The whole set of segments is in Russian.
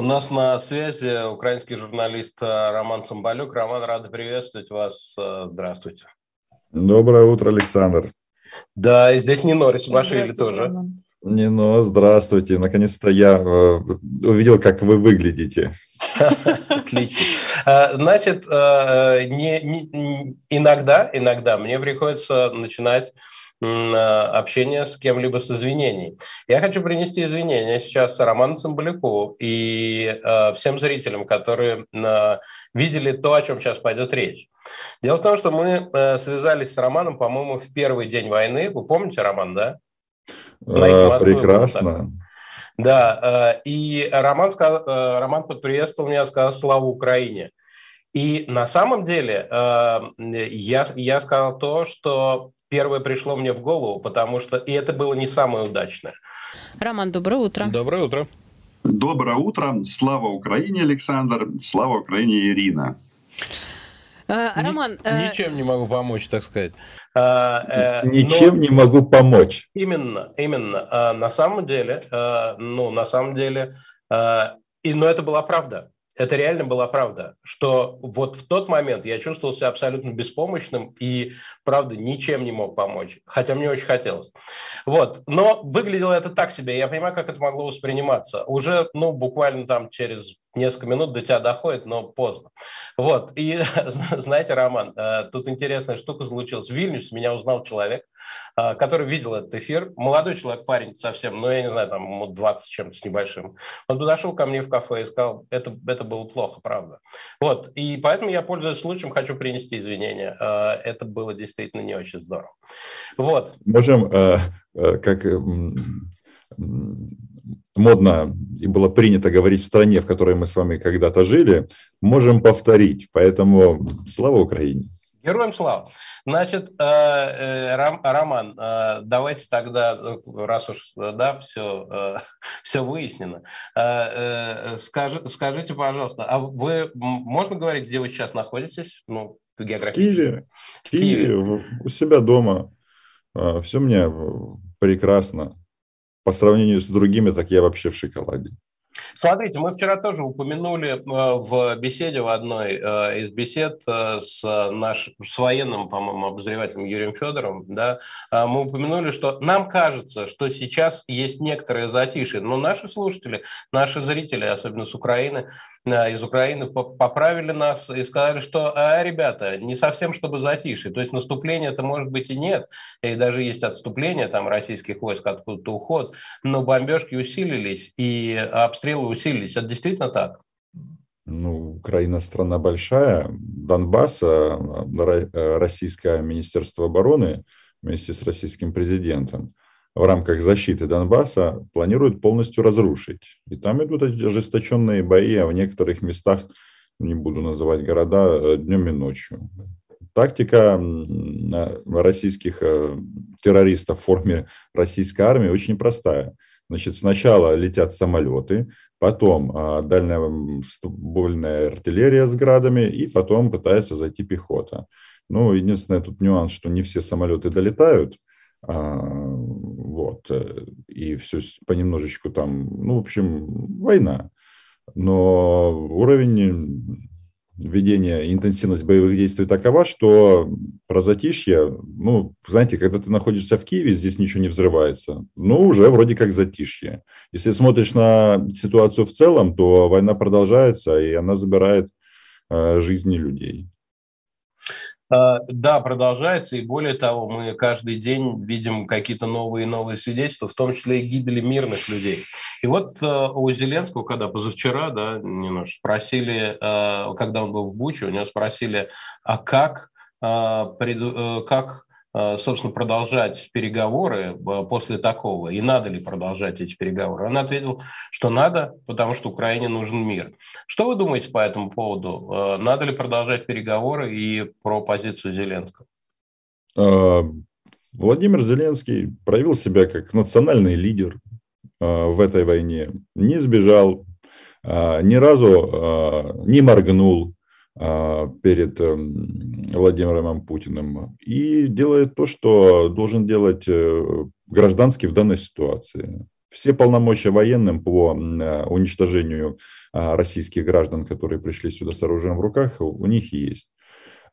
У нас на связи украинский журналист э, Роман Самбалюк. Роман, рада приветствовать вас. Э, здравствуйте. Доброе утро, Александр. Да, и здесь не Норис Башвили тоже. Роман. Нино, здравствуйте. Наконец-то я э, увидел, как вы выглядите. Отлично. Значит, не, не, иногда, иногда мне приходится начинать общение с кем-либо с извинений. Я хочу принести извинения сейчас Роману Цымбаляку и э, всем зрителям, которые э, видели то, о чем сейчас пойдет речь. Дело в том, что мы э, связались с Романом, по-моему, в первый день войны. Вы помните, Роман, да? А, прекрасно. Да, и Роман, сказал, Роман подприветствовал меня, сказал «Слава Украине». И на самом деле я, я сказал то, что первое пришло мне в голову, потому что и это было не самое удачное. Роман, доброе утро. Доброе утро. Доброе утро. Слава Украине, Александр. Слава Украине, Ирина. А, Роман, Ни, э... ничем не могу помочь, так сказать. А, э, ничем но... не могу помочь. Именно, именно. А, на самом деле, а, ну, на самом деле, а, и, но это была правда это реально была правда, что вот в тот момент я чувствовал себя абсолютно беспомощным и, правда, ничем не мог помочь, хотя мне очень хотелось. Вот, но выглядело это так себе, я понимаю, как это могло восприниматься. Уже, ну, буквально там через несколько минут до тебя доходит, но поздно. Вот, и знаете, Роман, э, тут интересная штука случилась. В Вильнюсе меня узнал человек, э, который видел этот эфир. Молодой человек, парень совсем, ну, я не знаю, там, ему 20 чем-то с небольшим. Он подошел ко мне в кафе и сказал, это, это было плохо, правда. Вот, и поэтому я, пользуясь случаем, хочу принести извинения. Э, это было действительно не очень здорово. Вот. Можем, как модно и было принято говорить в стране, в которой мы с вами когда-то жили, можем повторить. Поэтому слава Украине! Героям слава. Значит, э, э, Роман, э, давайте тогда, раз уж да, все, все выяснено, скажи, скажите, пожалуйста, а вы, можно говорить, где вы сейчас находитесь? Ну, географически. В Киеве, в Киеве, у себя дома. Все мне прекрасно по сравнению с другими, так я вообще в шоколаде. Смотрите, мы вчера тоже упомянули э, в беседе, в одной э, из бесед э, с, наш, с военным, по-моему, обозревателем Юрием Федоровым, да, мы упомянули, что нам кажется, что сейчас есть некоторые затишье, но наши слушатели, наши зрители, особенно с Украины, из Украины поправили нас и сказали, что, а, ребята, не совсем чтобы затишье, то есть наступление это может быть и нет, и даже есть отступление там российских войск, откуда-то уход, но бомбежки усилились и обстрелы усилились. Это действительно так? Ну, Украина страна большая. Донбасс, российское Министерство обороны вместе с российским президентом в рамках защиты Донбасса планируют полностью разрушить. И там идут ожесточенные бои, а в некоторых местах, не буду называть города, э, днем и ночью. Тактика российских э, террористов в форме российской армии очень простая. Значит, сначала летят самолеты, потом а, дальнобольная артиллерия с градами, и потом пытается зайти пехота. Ну, единственное тут нюанс, что не все самолеты долетают, а, вот, э, и все понемножечку там, ну, в общем, война. Но уровень ведения, интенсивность боевых действий такова, что про затишье, ну, знаете, когда ты находишься в Киеве, здесь ничего не взрывается. Ну, уже вроде как затишье. Если смотришь на ситуацию в целом, то война продолжается, и она забирает э, жизни людей. А, да, продолжается, и более того, мы каждый день видим какие-то новые и новые свидетельства, в том числе и гибели мирных людей. И вот э, у Зеленского, когда позавчера, да, немножко спросили, э, когда он был в Буче, у него спросили, а как, э, как Э, собственно, продолжать переговоры э, после такого, и надо ли продолжать эти переговоры. Он ответил, что надо, потому что Украине нужен мир. Что вы думаете по этому поводу? Э, надо ли продолжать переговоры и про позицию Зеленского? Владимир Зеленский проявил себя как национальный лидер в этой войне. Не сбежал, ни разу не моргнул, перед эм, Владимиром Путиным и делает то, что должен делать э, гражданский в данной ситуации. Все полномочия военным по уничтожению российских граждан, которые пришли сюда с оружием в руках, у них есть.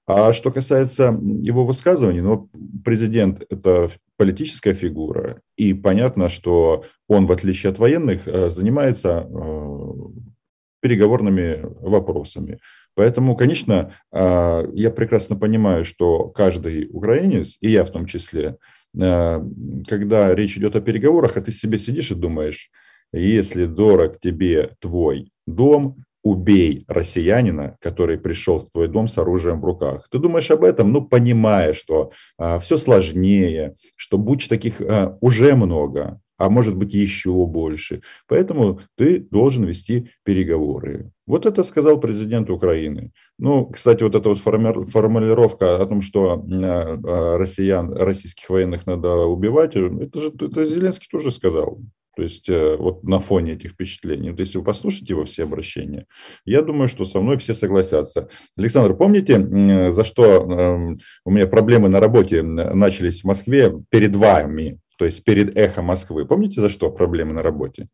А что касается его высказываний, ну, президент – это политическая фигура, и понятно, что он, в отличие от военных, э, занимается э, переговорными вопросами. Поэтому, конечно, э, я прекрасно понимаю, что каждый украинец, и я в том числе, когда речь идет о переговорах, а ты себе сидишь и думаешь, если дорог тебе твой дом, убей россиянина, который пришел в твой дом с оружием в руках. Ты думаешь об этом, ну, понимая, что а, все сложнее, что буч таких а, уже много, а может быть еще больше. Поэтому ты должен вести переговоры. Вот это сказал президент Украины. Ну, кстати, вот эта вот формулировка о том, что а, а, россиян, российских военных надо убивать, это же это Зеленский тоже сказал. То есть э, вот на фоне этих впечатлений. Вот если вы послушаете его все обращения, я думаю, что со мной все согласятся. Александр, помните, за что у меня проблемы на работе начались в Москве перед вами, то есть перед эхо Москвы? Помните, за что проблемы на работе?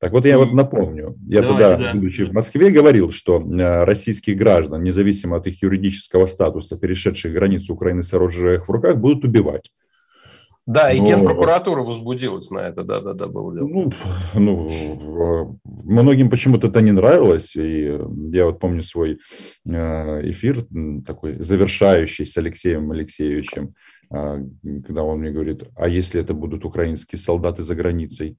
Так вот я вот напомню, я Давайте, тогда, да. будучи в Москве, говорил, что э, российских граждан, независимо от их юридического статуса, перешедших границу Украины с оружием в руках, будут убивать. Да, и Но... Генпрокуратура возбудилась на это, да-да-да, было дело. Ну, ну, многим почему-то это не нравилось, и я вот помню свой э, эфир такой завершающий с Алексеем Алексеевичем, э, когда он мне говорит, а если это будут украинские солдаты за границей?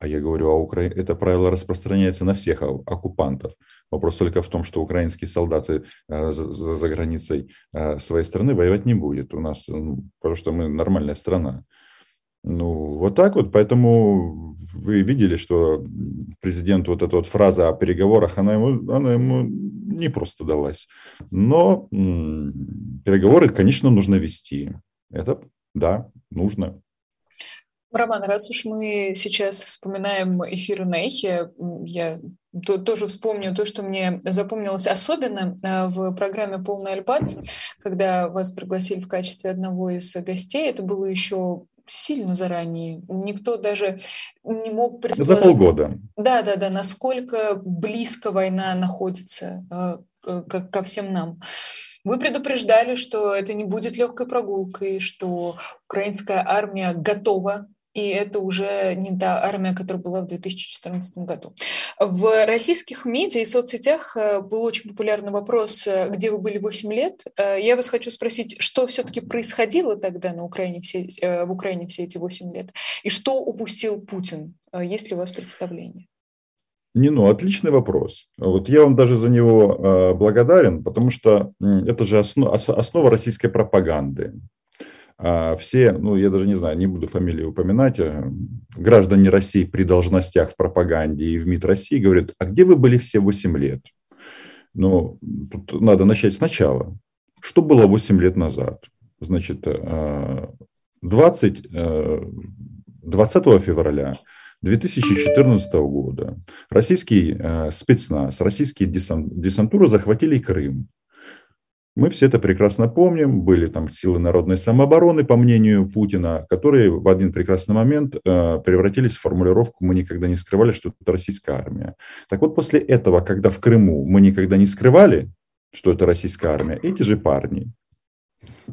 А я говорю, а Укра... это правило распространяется на всех оккупантов. Вопрос только в том, что украинские солдаты э, за, за границей э, своей страны воевать не будет. У нас, потому что мы нормальная страна. Ну, вот так вот. Поэтому вы видели, что президент вот эта вот фраза о переговорах, она ему, она ему не просто далась. Но переговоры, конечно, нужно вести. Это, да, нужно. Роман, раз уж мы сейчас вспоминаем эфиры на Эхе, я то, тоже вспомню то, что мне запомнилось особенно э, в программе «Полный альбац», когда вас пригласили в качестве одного из гостей. Это было еще сильно заранее. Никто даже не мог предположить... За полгода. Да, да, да, насколько близко война находится э, ко всем нам. Вы предупреждали, что это не будет легкой прогулкой, что украинская армия готова и это уже не та армия, которая была в 2014 году. В российских медиа и соцсетях э, был очень популярный вопрос, э, где вы были 8 лет. Э, я вас хочу спросить, что все-таки происходило тогда на Украине все, в Украине все эти 8 лет, и что упустил Путин? Есть ли у вас представление? Не, ну, отличный вопрос. Вот я вам даже за него э, благодарен, потому что это же основ, основа российской пропаганды. А все, ну, я даже не знаю, не буду фамилии упоминать, э, граждане России при должностях в пропаганде и в МИД России говорят, а где вы были все 8 лет? Ну, тут надо начать сначала. Что было 8 лет назад? Значит, 20, э, 20 э, февраля 2014 года российский спецназ, российские десантуры захватили Крым. Мы все это прекрасно помним. Были там силы народной самообороны, по мнению Путина, которые в один прекрасный момент э, превратились в формулировку «мы никогда не скрывали, что это российская армия». Так вот, после этого, когда в Крыму мы никогда не скрывали, что это российская армия, эти же парни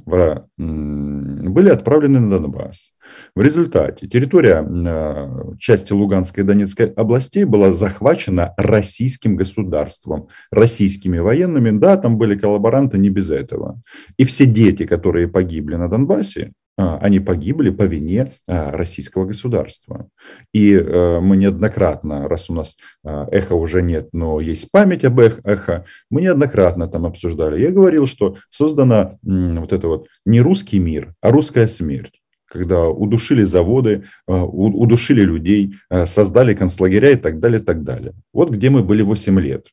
были отправлены на Донбасс. В результате территория э, части Луганской и Донецкой областей была захвачена российским государством, российскими военными. Да, там были коллаборанты, не без этого. И все дети, которые погибли на Донбассе, они погибли по вине а, российского государства. И э, мы неоднократно, раз у нас а, эхо уже нет, но есть память об эхо, мы неоднократно там обсуждали. Я говорил, что создана вот это вот не русский мир, а русская смерть когда удушили заводы, удушили людей, создали концлагеря и так далее, так далее. Вот где мы были 8 лет,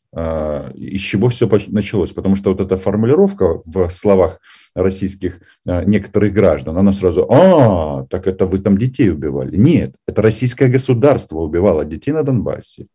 из чего все началось. Потому что вот эта формулировка в словах российских некоторых граждан, она сразу, а, так это вы там детей убивали. Нет, это российское государство убивало детей на Донбассе.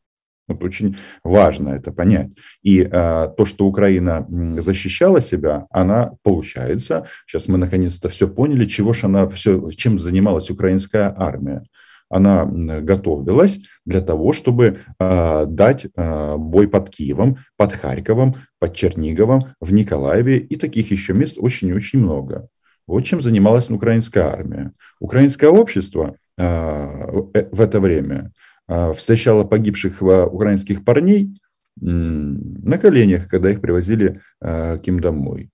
Вот очень важно это понять. И а, то, что Украина защищала себя, она получается. Сейчас мы наконец-то все поняли, чего же она все, чем занималась украинская армия. она готовилась для того, чтобы э, дать э, бой под Киевом, под Харьковом, под Черниговом, в Николаеве и таких еще мест очень-очень много. Вот чем занималась украинская армия. Украинское общество в это время встречало погибших украинских парней на коленях, когда их привозили к им домой.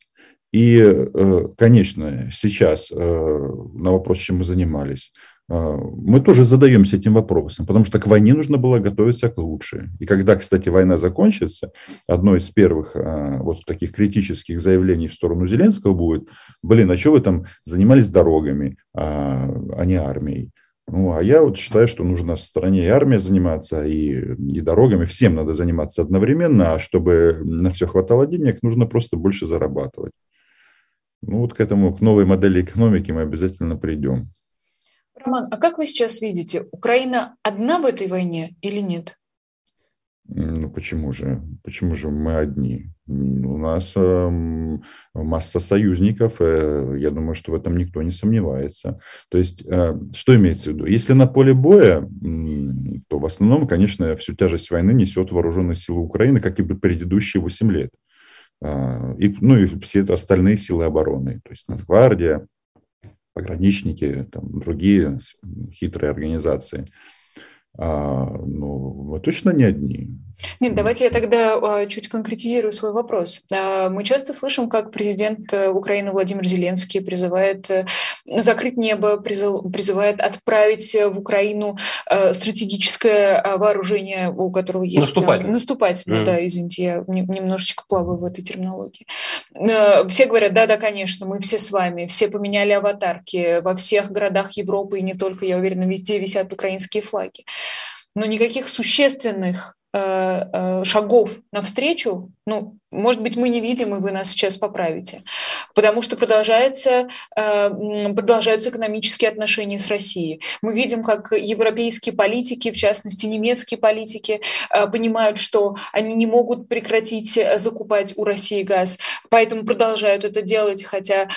И, э, конечно, сейчас э, на вопрос, чем мы занимались, э, мы тоже задаемся этим вопросом, потому что к войне нужно было готовиться к лучше. И когда, кстати, война закончится, одно из первых вот таких критических заявлений в сторону Зеленского будет, блин, а что вы там занимались дорогами, а, а не армией? Ну, а я вот считаю, что нужно стране и армия заниматься, и, и дорогами. Всем надо заниматься одновременно, а чтобы на все хватало денег, нужно просто больше зарабатывать. Ну вот к этому, к новой модели экономики мы обязательно придем. Роман, а как вы сейчас видите, Украина одна в этой войне или нет? Ну почему же? Почему же мы одни? У нас э, масса союзников, э, я думаю, что в этом никто не сомневается. То есть, э, что имеется в виду? Если на поле боя, то в основном, конечно, всю тяжесть войны несет вооруженные силы Украины, как и предыдущие 8 лет. А, и, ну и все остальные силы обороны, то есть Нацгвардия, пограничники, там, другие хитрые организации – а, ну, мы точно не одни. Нет, давайте я тогда а, чуть конкретизирую свой вопрос. А, мы часто слышим, как президент э, Украины Владимир Зеленский призывает э, закрыть небо, призывает отправить в Украину э, стратегическое вооружение, у которого есть... Наступательное. Наступательное, mm. да, извините, я немножечко плаваю в этой терминологии. Все говорят, да-да, конечно, мы все с вами, все поменяли аватарки, во всех городах Европы и не только, я уверена, везде висят украинские флаги но никаких существенных э, э, шагов навстречу, ну, может быть, мы не видим, и вы нас сейчас поправите. Потому что продолжается, э, продолжаются экономические отношения с Россией. Мы видим, как европейские политики, в частности немецкие политики, э, понимают, что они не могут прекратить э, закупать у России газ, поэтому продолжают это делать, хотя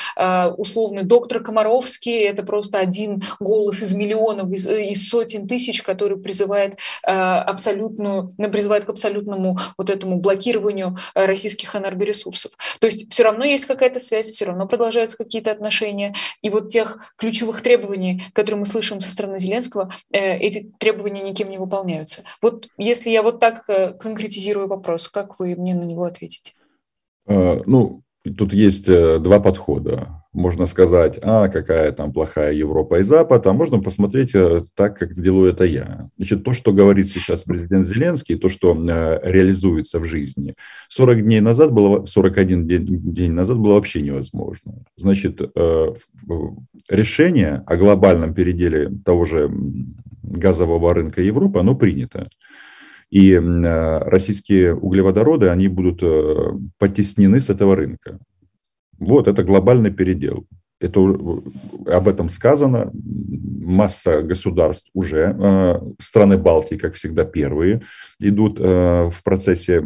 условно доктор Комаровский – это просто один голос из миллионов, из, из сотен тысяч, который призывает, абсолютную, призывает к абсолютному вот этому блокированию России российских энергоресурсов. То есть все равно есть какая-то связь, все равно продолжаются какие-то отношения. И вот тех ключевых требований, которые мы слышим со стороны Зеленского, э, эти требования никем не выполняются. Вот если я вот так э, конкретизирую вопрос, как вы мне на него ответите? Э, ну, тут есть два подхода можно сказать, а, какая там плохая Европа и Запад, а можно посмотреть э, так, как делаю это я. Значит, то, что говорит сейчас президент Зеленский, то, что э, реализуется в жизни, 40 дней назад было, 41 день, день назад было вообще невозможно. Значит, э, решение о глобальном переделе того же газового рынка Европы, оно принято. И российские углеводороды, они будут потеснены с этого рынка. Вот, это глобальный передел. Это, об этом сказано. Масса государств уже, э, страны Балтии, как всегда, первые, идут э, в процессе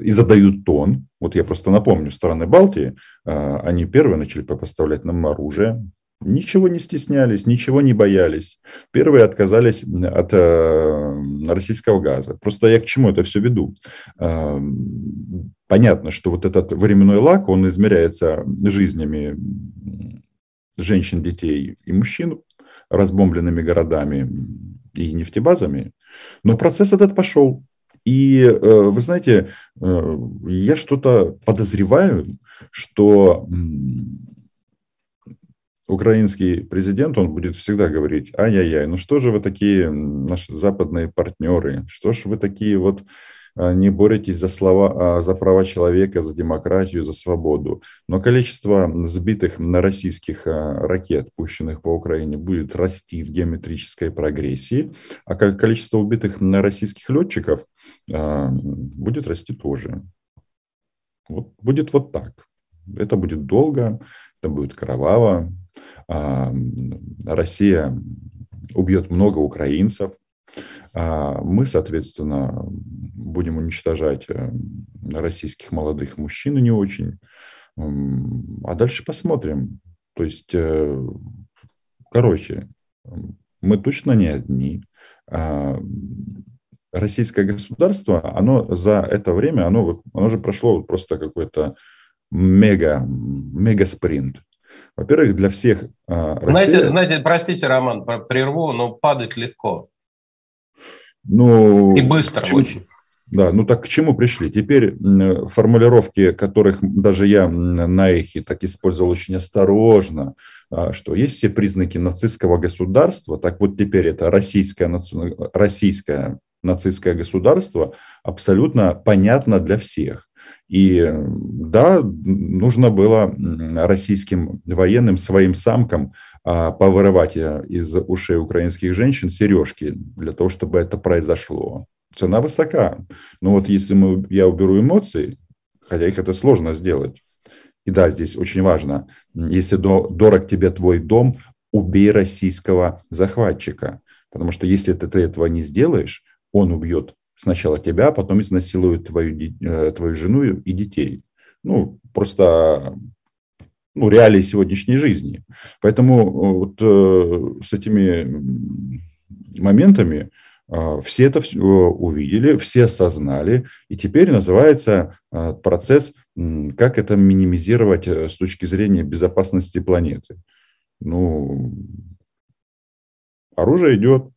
и задают тон. Вот я просто напомню, страны Балтии, э, они первые начали поставлять нам оружие, Ничего не стеснялись, ничего не боялись. Первые отказались от э, российского газа. Просто я к чему это все веду? Э, понятно, что вот этот временной лак, он измеряется жизнями женщин, детей и мужчин, разбомбленными городами и нефтебазами. Но процесс этот пошел. И э, вы знаете, э, я что-то подозреваю, что украинский президент, он будет всегда говорить, ай-яй-яй, ну что же вы такие наши западные партнеры, что же вы такие вот не боретесь за, слова, а, за права человека, за демократию, за свободу. Но количество сбитых на российских а, ракет, пущенных по Украине, будет расти в геометрической прогрессии, а количество убитых на российских летчиков будет расти тоже. Вот, будет вот так. Это будет долго, это будет кроваво, Россия убьет много украинцев, мы, соответственно, будем уничтожать э, российских молодых мужчин и не очень. А дальше посмотрим. То есть, э, короче, Мы точно не одни. А, российское государство, оно за это время, оно, оно же прошло просто какой-то мега, мега спринт. Во-первых, для всех... А, знаете, Россия... знаете, простите, Роман, прерву, но падать легко. Ну, И быстро чему, очень. Да, ну так к чему пришли? Теперь формулировки, которых даже я на эхе так использовал очень осторожно, а, что есть все признаки нацистского государства, так вот теперь это российское, российское нацистское государство абсолютно понятно для всех. И да, нужно было российским военным своим самкам повырывать э, из ушей украинских женщин сережки для того, чтобы это произошло. Цена высока. Но вот если мы, я уберу эмоции, хотя их это сложно сделать, и да, здесь очень важно, если дорог тебе твой дом, убей российского захватчика. Потому что если ты, ты этого не сделаешь, он убьет сначала тебя, а потом изнасилует твою, э, твою жену и детей. Ну, просто ну, реалии сегодняшней жизни. Поэтому э, вот э, с этими моментами все это увидели, все осознали, и теперь называется процесс, как это минимизировать с точки зрения безопасности планеты. Ну, оружие идет,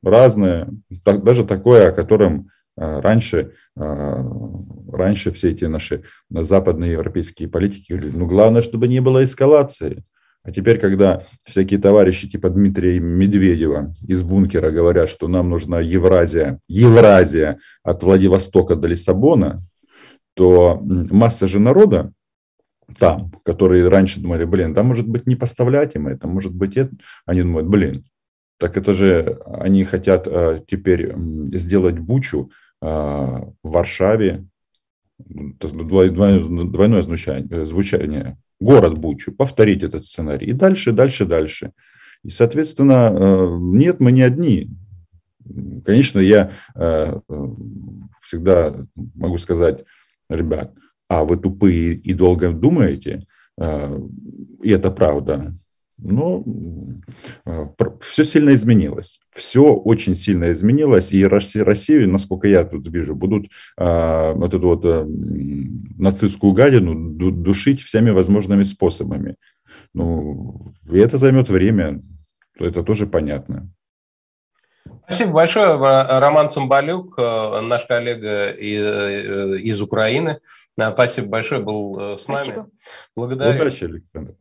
разное, так, даже такое, о котором раньше, а, раньше все эти наши западные европейские политики говорили, ну, главное, чтобы не было эскалации. А теперь, когда всякие товарищи типа Дмитрия Медведева из бункера говорят, что нам нужна Евразия, Евразия от Владивостока до Лиссабона, то масса же народа там, которые раньше думали, блин, да может быть не поставлять им это, может быть это, они думают, блин, так это же они хотят э, теперь сделать бучу э, в Варшаве, двойное, звучание, звучание, город Бучу, повторить этот сценарий. И дальше, дальше, дальше. И, соответственно, э, нет, мы не одни. Конечно, я всегда могу сказать, ребят, а вы тупые и долго думаете, и это правда. Но э, все сильно изменилось. Все очень сильно изменилось. И Россию, насколько я тут вижу, будут а, вот эту вот а, нацистскую гадину душить всеми возможными способами. Ну, и это займет время. Это тоже понятно. Спасибо большое. Роман Цымбалюк, наш коллега из Украины. Спасибо большое, был с нами. Спасибо. Благодарю. Удачи, Александр.